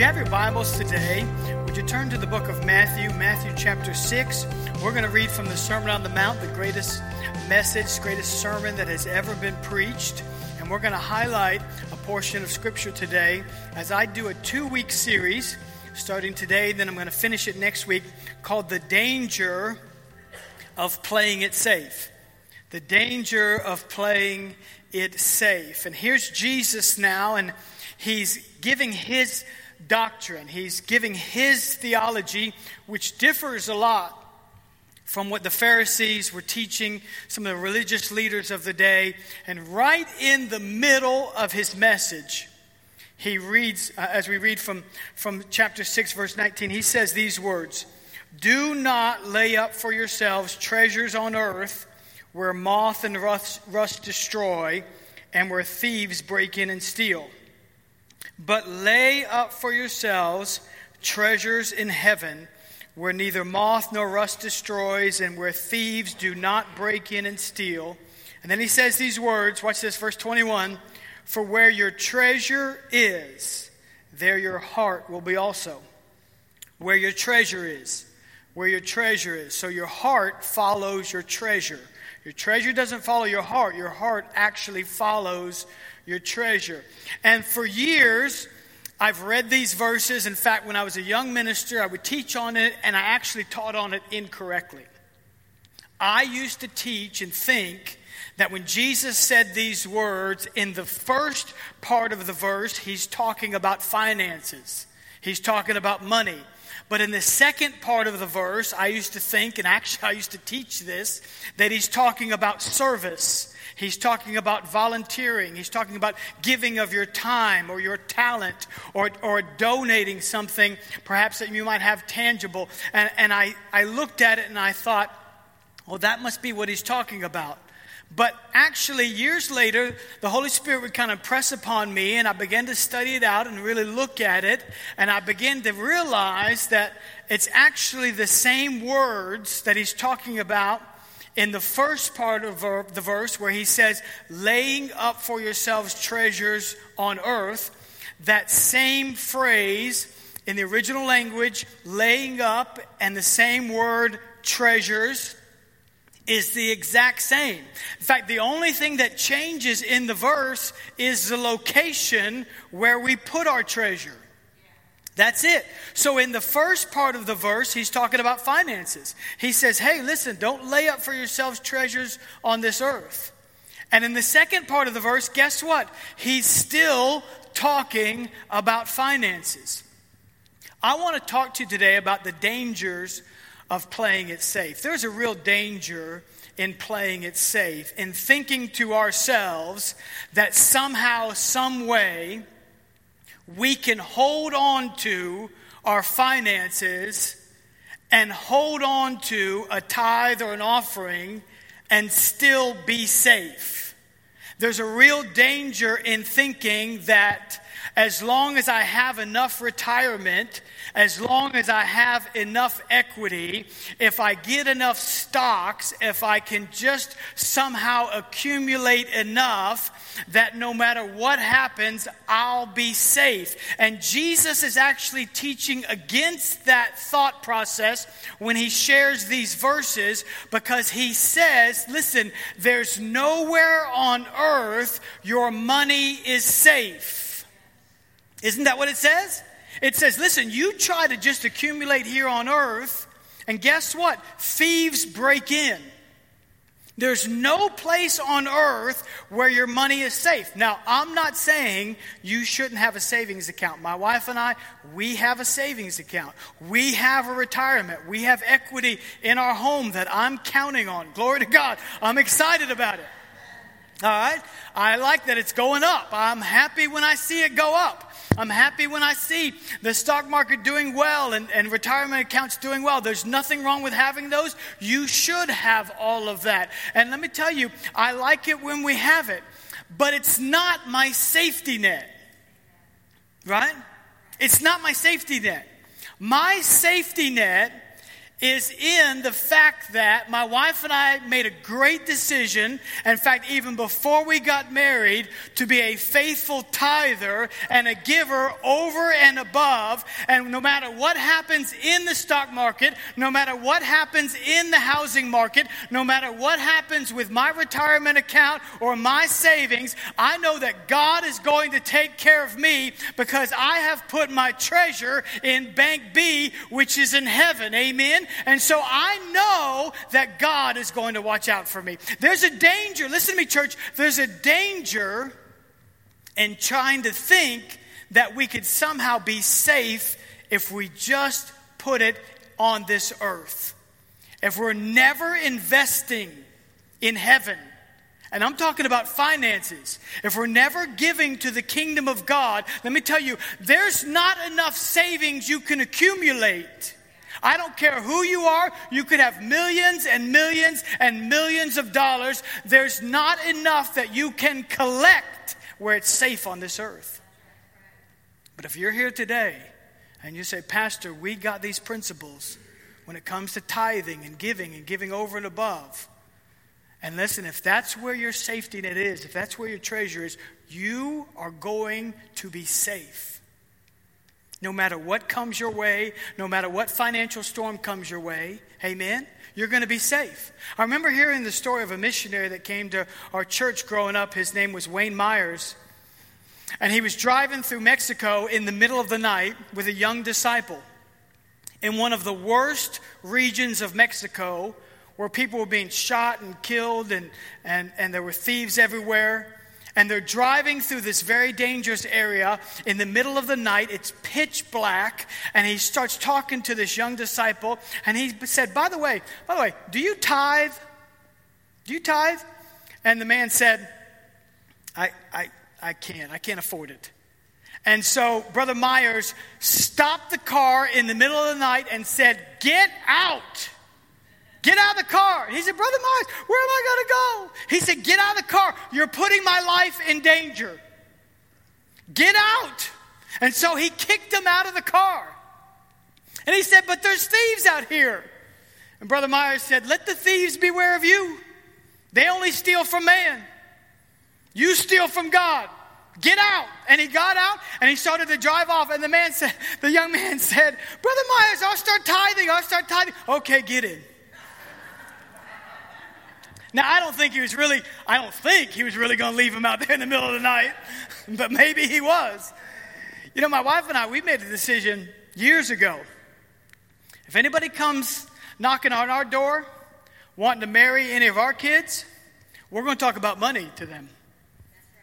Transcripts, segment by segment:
you have your Bibles today, would you turn to the book of Matthew, Matthew chapter 6? We're going to read from the Sermon on the Mount, the greatest message, greatest sermon that has ever been preached. And we're going to highlight a portion of Scripture today as I do a two week series starting today, then I'm going to finish it next week called The Danger of Playing It Safe. The Danger of Playing It Safe. And here's Jesus now, and he's giving his doctrine. He's giving his theology, which differs a lot from what the Pharisees were teaching, some of the religious leaders of the day. And right in the middle of his message, he reads, uh, as we read from, from chapter 6, verse 19, he says these words Do not lay up for yourselves treasures on earth where moth and rust, rust destroy and where thieves break in and steal but lay up for yourselves treasures in heaven, where neither moth nor rust destroys, and where thieves do not break in and steal. And then he says these words watch this, verse 21 For where your treasure is, there your heart will be also. Where your treasure is, where your treasure is. So your heart follows your treasure. Your treasure doesn't follow your heart, your heart actually follows your treasure. And for years, I've read these verses. In fact, when I was a young minister, I would teach on it, and I actually taught on it incorrectly. I used to teach and think that when Jesus said these words, in the first part of the verse, he's talking about finances, he's talking about money. But in the second part of the verse, I used to think, and actually I used to teach this, that he's talking about service. He's talking about volunteering. He's talking about giving of your time or your talent or, or donating something perhaps that you might have tangible. And, and I, I looked at it and I thought, well, that must be what he's talking about. But actually, years later, the Holy Spirit would kind of press upon me, and I began to study it out and really look at it. And I began to realize that it's actually the same words that he's talking about in the first part of the verse, where he says, laying up for yourselves treasures on earth. That same phrase in the original language, laying up, and the same word, treasures is the exact same. In fact, the only thing that changes in the verse is the location where we put our treasure. That's it. So, in the first part of the verse, he's talking about finances. He says, Hey, listen, don't lay up for yourselves treasures on this earth. And in the second part of the verse, guess what? He's still talking about finances. I want to talk to you today about the dangers of playing it safe. There's a real danger in playing it safe, in thinking to ourselves that somehow, some way, we can hold on to our finances and hold on to a tithe or an offering and still be safe. There's a real danger in thinking that as long as I have enough retirement, as long as I have enough equity, if I get enough stocks, if I can just somehow accumulate enough that no matter what happens, I'll be safe. And Jesus is actually teaching against that thought process when he shares these verses because he says, listen, there's nowhere on earth your money is safe. Isn't that what it says? It says, listen, you try to just accumulate here on earth, and guess what? Thieves break in. There's no place on earth where your money is safe. Now, I'm not saying you shouldn't have a savings account. My wife and I, we have a savings account. We have a retirement. We have equity in our home that I'm counting on. Glory to God. I'm excited about it. All right? I like that it's going up. I'm happy when I see it go up. I'm happy when I see the stock market doing well and, and retirement accounts doing well. There's nothing wrong with having those. You should have all of that. And let me tell you, I like it when we have it, but it's not my safety net. Right? It's not my safety net. My safety net is in the fact that my wife and I made a great decision. In fact, even before we got married, to be a faithful tither and a giver over and above. And no matter what happens in the stock market, no matter what happens in the housing market, no matter what happens with my retirement account or my savings, I know that God is going to take care of me because I have put my treasure in Bank B, which is in heaven. Amen. And so I know that God is going to watch out for me. There's a danger, listen to me, church, there's a danger in trying to think that we could somehow be safe if we just put it on this earth. If we're never investing in heaven, and I'm talking about finances. If we're never giving to the kingdom of God, let me tell you, there's not enough savings you can accumulate I don't care who you are, you could have millions and millions and millions of dollars. There's not enough that you can collect where it's safe on this earth. But if you're here today and you say, Pastor, we got these principles when it comes to tithing and giving and giving over and above. And listen, if that's where your safety net is, if that's where your treasure is, you are going to be safe. No matter what comes your way, no matter what financial storm comes your way, amen, you're going to be safe. I remember hearing the story of a missionary that came to our church growing up. His name was Wayne Myers. And he was driving through Mexico in the middle of the night with a young disciple in one of the worst regions of Mexico where people were being shot and killed and, and, and there were thieves everywhere and they're driving through this very dangerous area in the middle of the night. It's pitch black, and he starts talking to this young disciple, and he said, "By the way, by the way, do you tithe? Do you tithe?" And the man said, "I, I, I can't. I can't afford it." And so Brother Myers stopped the car in the middle of the night and said, "Get out." Get out of the car. He said, Brother Myers, where am I going to go? He said, Get out of the car. You're putting my life in danger. Get out. And so he kicked him out of the car. And he said, But there's thieves out here. And Brother Myers said, Let the thieves beware of you. They only steal from man. You steal from God. Get out. And he got out and he started to drive off. And the man said, the young man said, Brother Myers, I'll start tithing. I'll start tithing. Okay, get in. Now, I don't think he was really, I don't think he was really going to leave him out there in the middle of the night, but maybe he was. You know, my wife and I, we made a decision years ago. If anybody comes knocking on our door wanting to marry any of our kids, we're going to talk about money to them.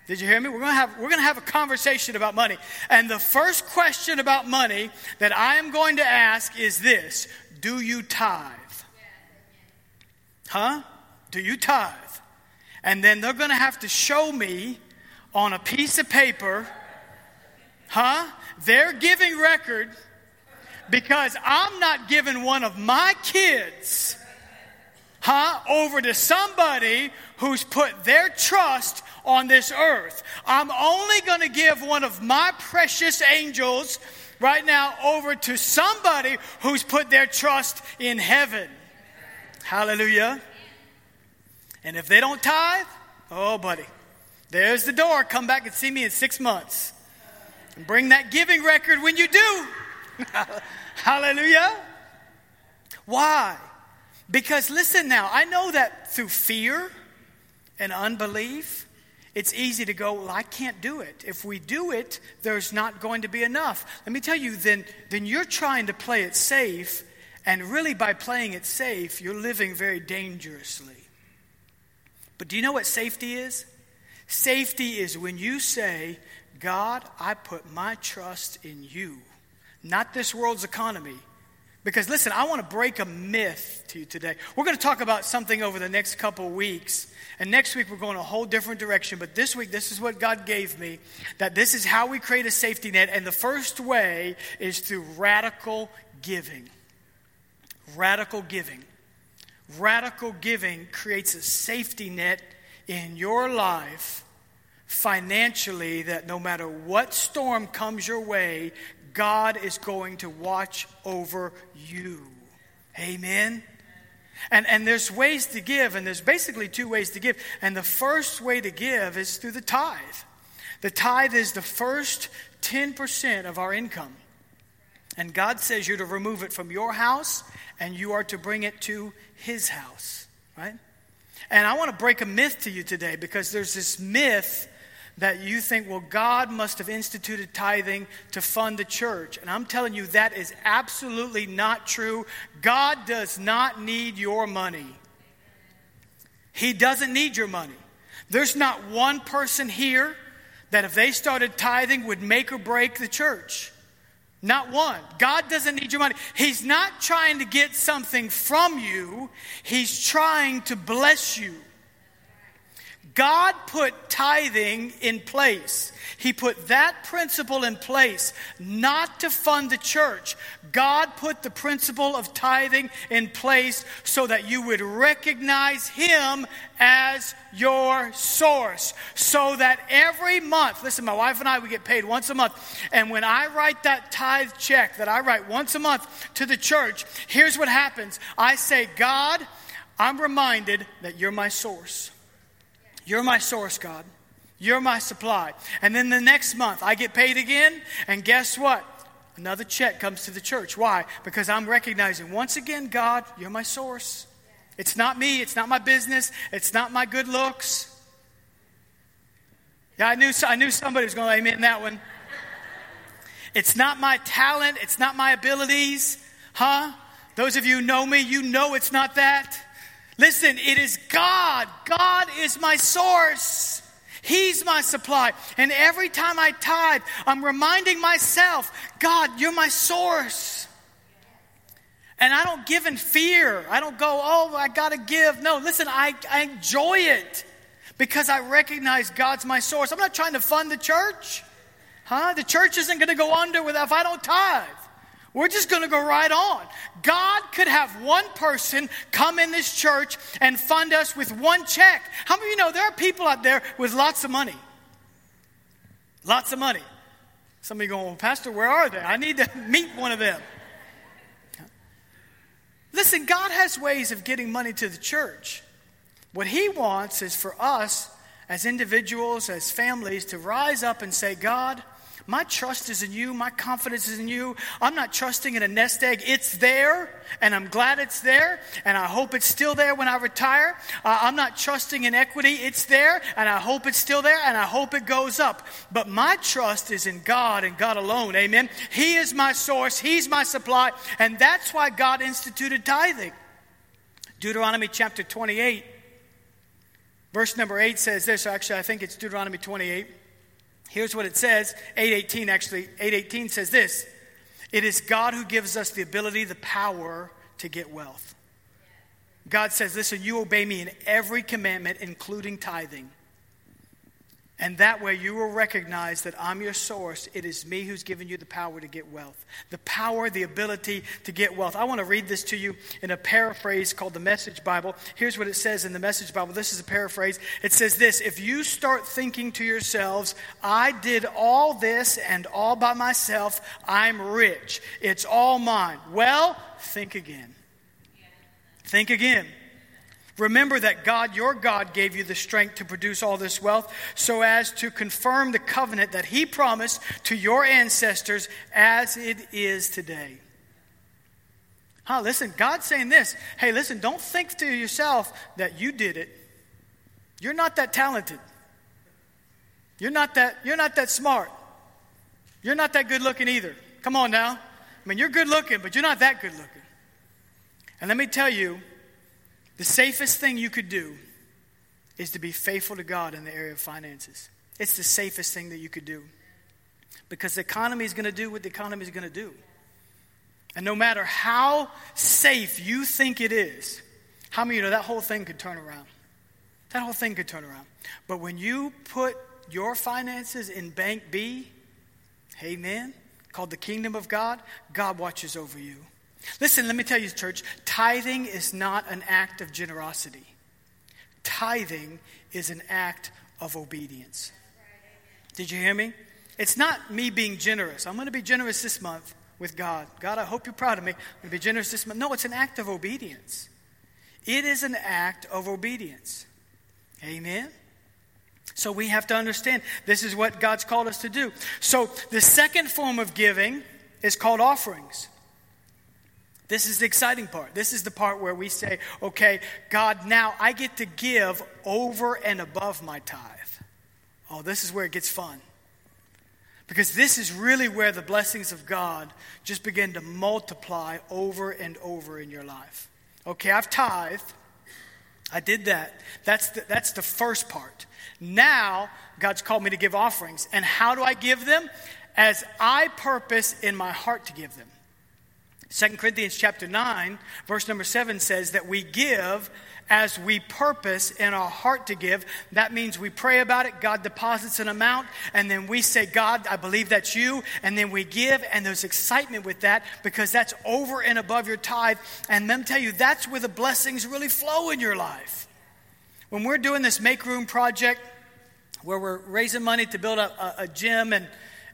Did you hear me? We're going to have we're going to have a conversation about money. And the first question about money that I am going to ask is this, do you tithe? Huh? Do you tithe? And then they're going to have to show me on a piece of paper, huh? Their giving record because I'm not giving one of my kids, huh, over to somebody who's put their trust on this earth. I'm only going to give one of my precious angels right now over to somebody who's put their trust in heaven. Hallelujah. And if they don't tithe, oh, buddy, there's the door. Come back and see me in six months. And bring that giving record when you do. Hallelujah. Why? Because listen now, I know that through fear and unbelief, it's easy to go, well, I can't do it. If we do it, there's not going to be enough. Let me tell you, then, then you're trying to play it safe, and really by playing it safe, you're living very dangerously. But do you know what safety is? Safety is when you say, God, I put my trust in you, not this world's economy. Because listen, I want to break a myth to you today. We're going to talk about something over the next couple weeks. And next week, we're going a whole different direction. But this week, this is what God gave me that this is how we create a safety net. And the first way is through radical giving. Radical giving. Radical giving creates a safety net in your life financially that no matter what storm comes your way, God is going to watch over you. Amen. And, and there's ways to give, and there's basically two ways to give. And the first way to give is through the tithe. The tithe is the first 10% of our income. And God says you're to remove it from your house and you are to bring it to His house, right? And I want to break a myth to you today because there's this myth that you think, well, God must have instituted tithing to fund the church. And I'm telling you, that is absolutely not true. God does not need your money, He doesn't need your money. There's not one person here that if they started tithing would make or break the church. Not one. God doesn't need your money. He's not trying to get something from you, He's trying to bless you. God put tithing in place. He put that principle in place not to fund the church. God put the principle of tithing in place so that you would recognize Him as your source. So that every month, listen, my wife and I, we get paid once a month. And when I write that tithe check that I write once a month to the church, here's what happens I say, God, I'm reminded that you're my source. You're my source, God. You're my supply. And then the next month, I get paid again, and guess what? Another check comes to the church. Why? Because I'm recognizing once again, God, you're my source. It's not me, it's not my business, it's not my good looks. Yeah, I knew, I knew somebody was going to amen that one. It's not my talent, it's not my abilities. Huh? Those of you know me, you know it's not that. Listen, it is God. God is my source. He's my supply. And every time I tithe, I'm reminding myself, God, you're my source. And I don't give in fear. I don't go, oh, I got to give. No, listen, I, I enjoy it because I recognize God's my source. I'm not trying to fund the church. Huh? The church isn't going to go under without if I don't tithe. We're just going to go right on. God could have one person come in this church and fund us with one check. How many of you know there are people out there with lots of money? Lots of money. Somebody going, well, Pastor, where are they? I need to meet one of them. Listen, God has ways of getting money to the church. What He wants is for us as individuals, as families, to rise up and say, God, my trust is in you. My confidence is in you. I'm not trusting in a nest egg. It's there, and I'm glad it's there, and I hope it's still there when I retire. Uh, I'm not trusting in equity. It's there, and I hope it's still there, and I hope it goes up. But my trust is in God and God alone. Amen. He is my source, He's my supply, and that's why God instituted tithing. Deuteronomy chapter 28. Verse number 8 says this. Actually, I think it's Deuteronomy 28. Here's what it says 818 actually. 818 says this It is God who gives us the ability, the power to get wealth. God says, Listen, you obey me in every commandment, including tithing. And that way you will recognize that I'm your source. It is me who's given you the power to get wealth. The power, the ability to get wealth. I want to read this to you in a paraphrase called the Message Bible. Here's what it says in the Message Bible. This is a paraphrase. It says this If you start thinking to yourselves, I did all this and all by myself, I'm rich, it's all mine. Well, think again. Think again. Remember that God, your God, gave you the strength to produce all this wealth so as to confirm the covenant that He promised to your ancestors as it is today. Huh, listen, God's saying this. Hey, listen, don't think to yourself that you did it. You're not that talented. You're not that, you're not that smart. You're not that good looking either. Come on now. I mean, you're good looking, but you're not that good looking. And let me tell you, the safest thing you could do is to be faithful to God in the area of finances. It's the safest thing that you could do. Because the economy is going to do what the economy is going to do. And no matter how safe you think it is, how many you know that whole thing could turn around? That whole thing could turn around. But when you put your finances in Bank B, amen, called the kingdom of God, God watches over you. Listen, let me tell you, church, tithing is not an act of generosity. Tithing is an act of obedience. Did you hear me? It's not me being generous. I'm going to be generous this month. with God. God, I hope you're proud of me. I'm going to be generous this month. No, it's an act of obedience. It is an act of obedience. Amen. So we have to understand this is what God's called us to do. So the second form of giving is called offerings. This is the exciting part. This is the part where we say, okay, God, now I get to give over and above my tithe. Oh, this is where it gets fun. Because this is really where the blessings of God just begin to multiply over and over in your life. Okay, I've tithed. I did that. That's the, that's the first part. Now, God's called me to give offerings. And how do I give them? As I purpose in my heart to give them. 2 Corinthians chapter 9, verse number 7 says that we give as we purpose in our heart to give. That means we pray about it, God deposits an amount, and then we say, God, I believe that's you, and then we give, and there's excitement with that because that's over and above your tithe. And me tell you, that's where the blessings really flow in your life. When we're doing this Make Room project, where we're raising money to build a, a, a gym and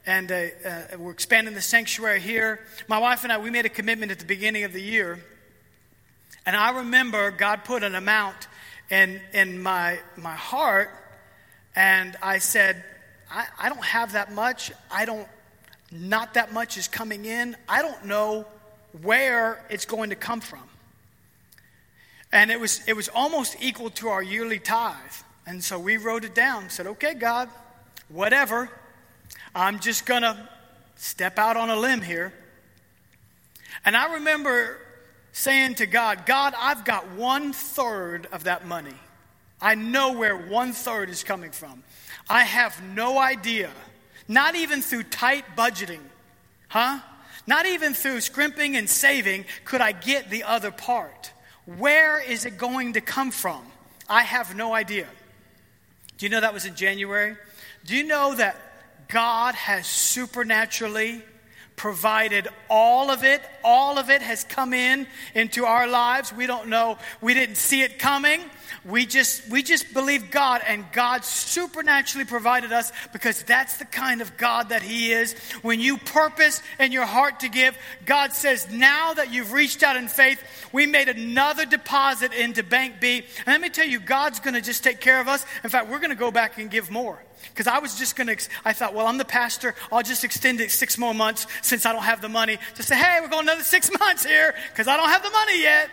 and uh, uh, we're expanding the sanctuary here. My wife and I, we made a commitment at the beginning of the year. And I remember God put an amount in, in my, my heart, and I said, I, I don't have that much. I don't, not that much is coming in. I don't know where it's going to come from. And it was, it was almost equal to our yearly tithe. And so we wrote it down, said, okay, God, whatever. I'm just going to step out on a limb here. And I remember saying to God, God, I've got one third of that money. I know where one third is coming from. I have no idea, not even through tight budgeting, huh? Not even through scrimping and saving could I get the other part. Where is it going to come from? I have no idea. Do you know that was in January? Do you know that God has supernaturally provided all of it. All of it has come in into our lives. We don't know, we didn't see it coming. We just we just believe God and God supernaturally provided us because that's the kind of God that he is. When you purpose in your heart to give, God says, "Now that you've reached out in faith, we made another deposit into bank B." And let me tell you, God's going to just take care of us. In fact, we're going to go back and give more. Because I was just going to, I thought, well, I'm the pastor. I'll just extend it six more months since I don't have the money to say, hey, we're going another six months here because I don't have the money yet.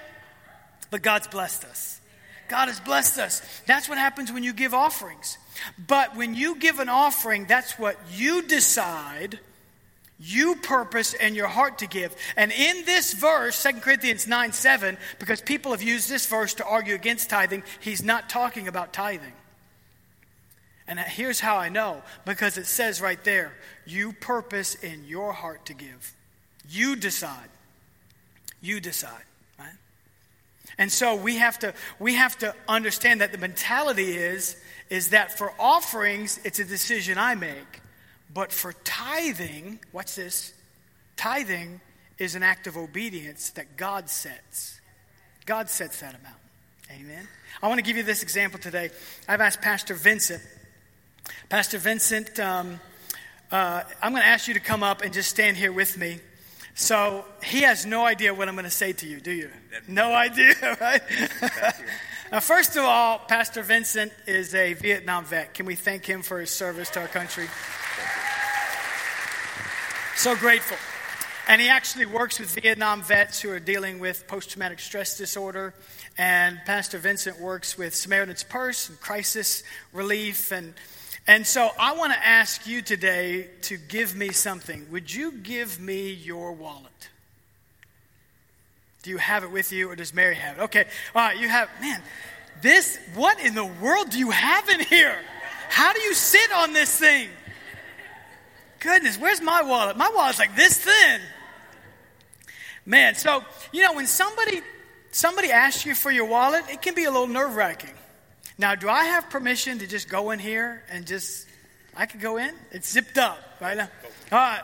But God's blessed us. God has blessed us. That's what happens when you give offerings. But when you give an offering, that's what you decide, you purpose in your heart to give. And in this verse, 2 Corinthians 9 7, because people have used this verse to argue against tithing, he's not talking about tithing. And here's how I know because it says right there, you purpose in your heart to give. You decide. You decide, right? And so we have to we have to understand that the mentality is is that for offerings it's a decision I make, but for tithing, watch this. Tithing is an act of obedience that God sets. God sets that amount. Amen. I want to give you this example today. I've asked Pastor Vincent Pastor Vincent, um, uh, I'm going to ask you to come up and just stand here with me. So he has no idea what I'm going to say to you, do you? No idea, right? now, first of all, Pastor Vincent is a Vietnam vet. Can we thank him for his service to our country? So grateful. And he actually works with Vietnam vets who are dealing with post traumatic stress disorder. And Pastor Vincent works with Samaritan's Purse and crisis relief and and so I want to ask you today to give me something. Would you give me your wallet? Do you have it with you or does Mary have it? Okay. All right, you have, man, this, what in the world do you have in here? How do you sit on this thing? Goodness, where's my wallet? My wallet's like this thin. Man, so, you know, when somebody somebody asks you for your wallet, it can be a little nerve wracking. Now, do I have permission to just go in here and just, I could go in? It's zipped up right now. All right.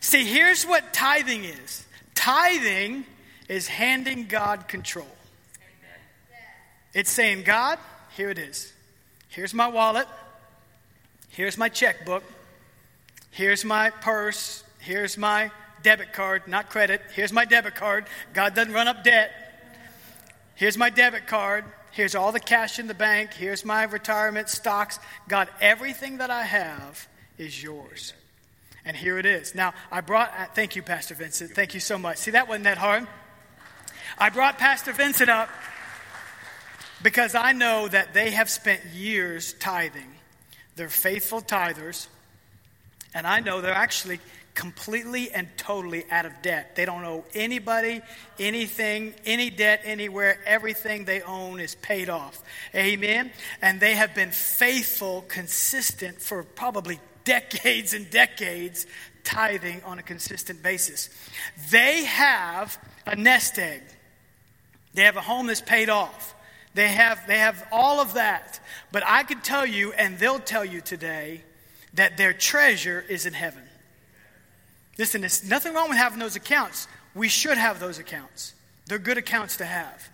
See, here's what tithing is tithing is handing God control. It's saying, God, here it is. Here's my wallet. Here's my checkbook. Here's my purse. Here's my debit card, not credit. Here's my debit card. God doesn't run up debt. Here's my debit card. Here's all the cash in the bank. Here's my retirement stocks. God, everything that I have is yours. And here it is. Now, I brought, uh, thank you, Pastor Vincent. Thank you so much. See, that wasn't that hard. I brought Pastor Vincent up because I know that they have spent years tithing. They're faithful tithers. And I know they're actually completely and totally out of debt. They don't owe anybody anything, any debt anywhere. Everything they own is paid off. Amen. And they have been faithful, consistent for probably decades and decades, tithing on a consistent basis. They have a nest egg. They have a home that's paid off. They have, they have all of that. But I could tell you, and they'll tell you today, that their treasure is in heaven. Listen, there's nothing wrong with having those accounts. We should have those accounts. They're good accounts to have.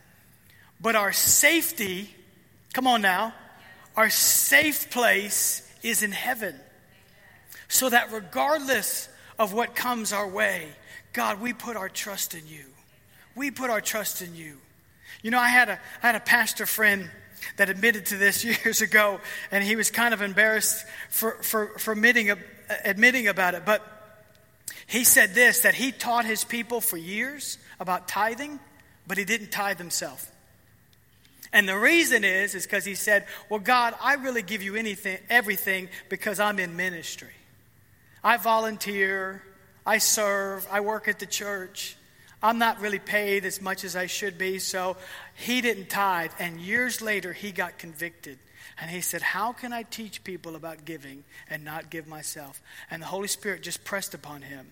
But our safety, come on now, our safe place is in heaven. So that regardless of what comes our way, God, we put our trust in you. We put our trust in you. You know, I had a, I had a pastor friend that admitted to this years ago, and he was kind of embarrassed for, for, for admitting, admitting about it. But he said this that he taught his people for years about tithing, but he didn't tithe himself. And the reason is is because he said, "Well, God, I really give you anything everything because I'm in ministry. I volunteer, I serve, I work at the church. I'm not really paid as much as I should be." So he didn't tithe, and years later he got convicted. And he said, How can I teach people about giving and not give myself? And the Holy Spirit just pressed upon him.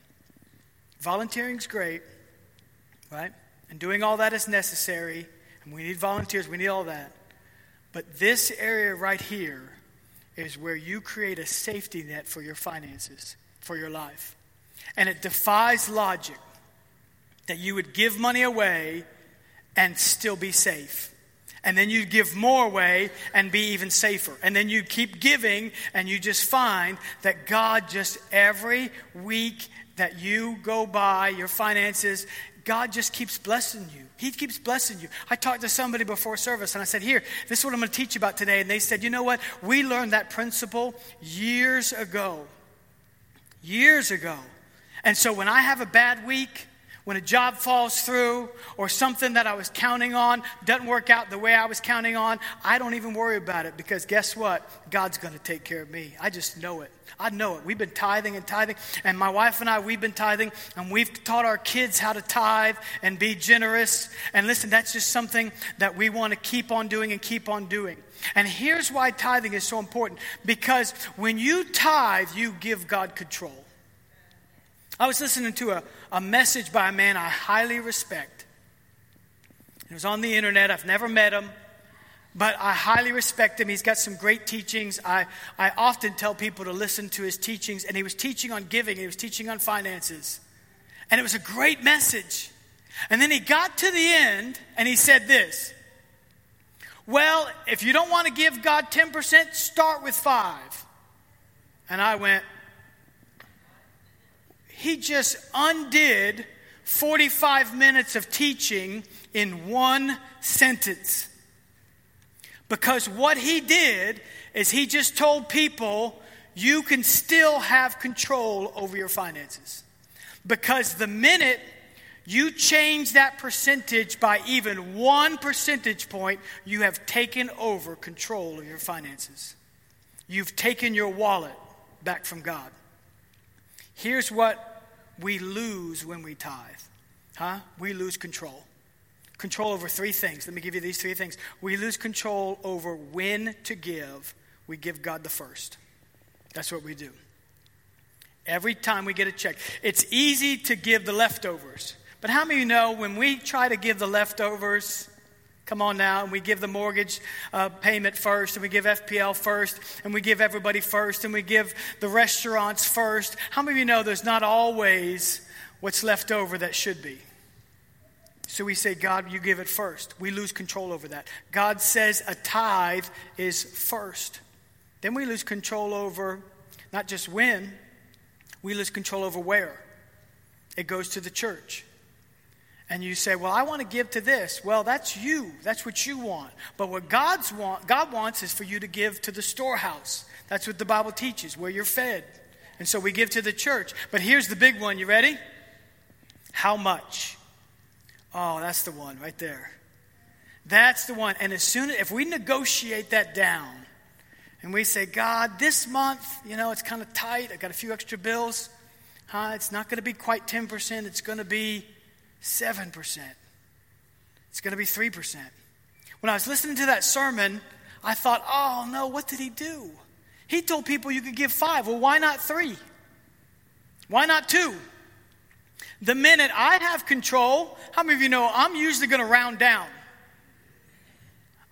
Volunteering is great, right? And doing all that is necessary. And we need volunteers, we need all that. But this area right here is where you create a safety net for your finances, for your life. And it defies logic that you would give money away and still be safe. And then you give more away and be even safer. And then you keep giving and you just find that God just every week that you go by, your finances, God just keeps blessing you. He keeps blessing you. I talked to somebody before service and I said, Here, this is what I'm going to teach you about today. And they said, You know what? We learned that principle years ago. Years ago. And so when I have a bad week, when a job falls through or something that I was counting on doesn't work out the way I was counting on, I don't even worry about it because guess what? God's going to take care of me. I just know it. I know it. We've been tithing and tithing, and my wife and I, we've been tithing, and we've taught our kids how to tithe and be generous. And listen, that's just something that we want to keep on doing and keep on doing. And here's why tithing is so important because when you tithe, you give God control. I was listening to a, a message by a man I highly respect. It was on the internet. I've never met him, but I highly respect him. He's got some great teachings. I, I often tell people to listen to his teachings, and he was teaching on giving, he was teaching on finances. And it was a great message. And then he got to the end and he said this Well, if you don't want to give God 10%, start with five. And I went, he just undid 45 minutes of teaching in one sentence. Because what he did is he just told people you can still have control over your finances. Because the minute you change that percentage by even one percentage point, you have taken over control of your finances. You've taken your wallet back from God. Here's what we lose when we tithe. Huh? We lose control. Control over three things. Let me give you these three things. We lose control over when to give. We give God the first. That's what we do. Every time we get a check, it's easy to give the leftovers. But how many you know when we try to give the leftovers, Come on now, and we give the mortgage uh, payment first, and we give FPL first, and we give everybody first, and we give the restaurants first. How many of you know there's not always what's left over that should be? So we say, God, you give it first. We lose control over that. God says a tithe is first. Then we lose control over not just when, we lose control over where. it goes to the church. And you say, Well, I want to give to this. Well, that's you. That's what you want. But what God's want, God wants is for you to give to the storehouse. That's what the Bible teaches, where you're fed. And so we give to the church. But here's the big one. You ready? How much? Oh, that's the one right there. That's the one. And as soon as, if we negotiate that down and we say, God, this month, you know, it's kind of tight. I got a few extra bills. Huh? It's not going to be quite 10%. It's going to be 7%. It's going to be 3%. When I was listening to that sermon, I thought, oh no, what did he do? He told people you could give five. Well, why not three? Why not two? The minute I have control, how many of you know I'm usually going to round down?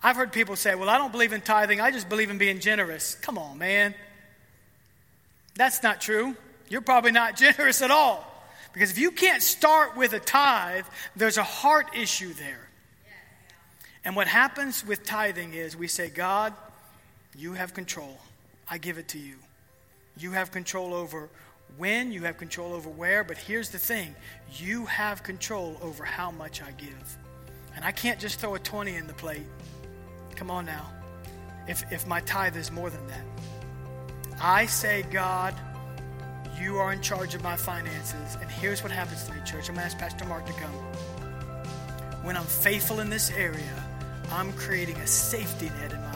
I've heard people say, Well, I don't believe in tithing, I just believe in being generous. Come on, man. That's not true. You're probably not generous at all. Because if you can't start with a tithe, there's a heart issue there. And what happens with tithing is we say, God, you have control. I give it to you. You have control over when, you have control over where, but here's the thing you have control over how much I give. And I can't just throw a 20 in the plate. Come on now. If, if my tithe is more than that, I say, God, you are in charge of my finances. And here's what happens to me, church. I'm going to ask Pastor Mark to come. When I'm faithful in this area, I'm creating a safety net in my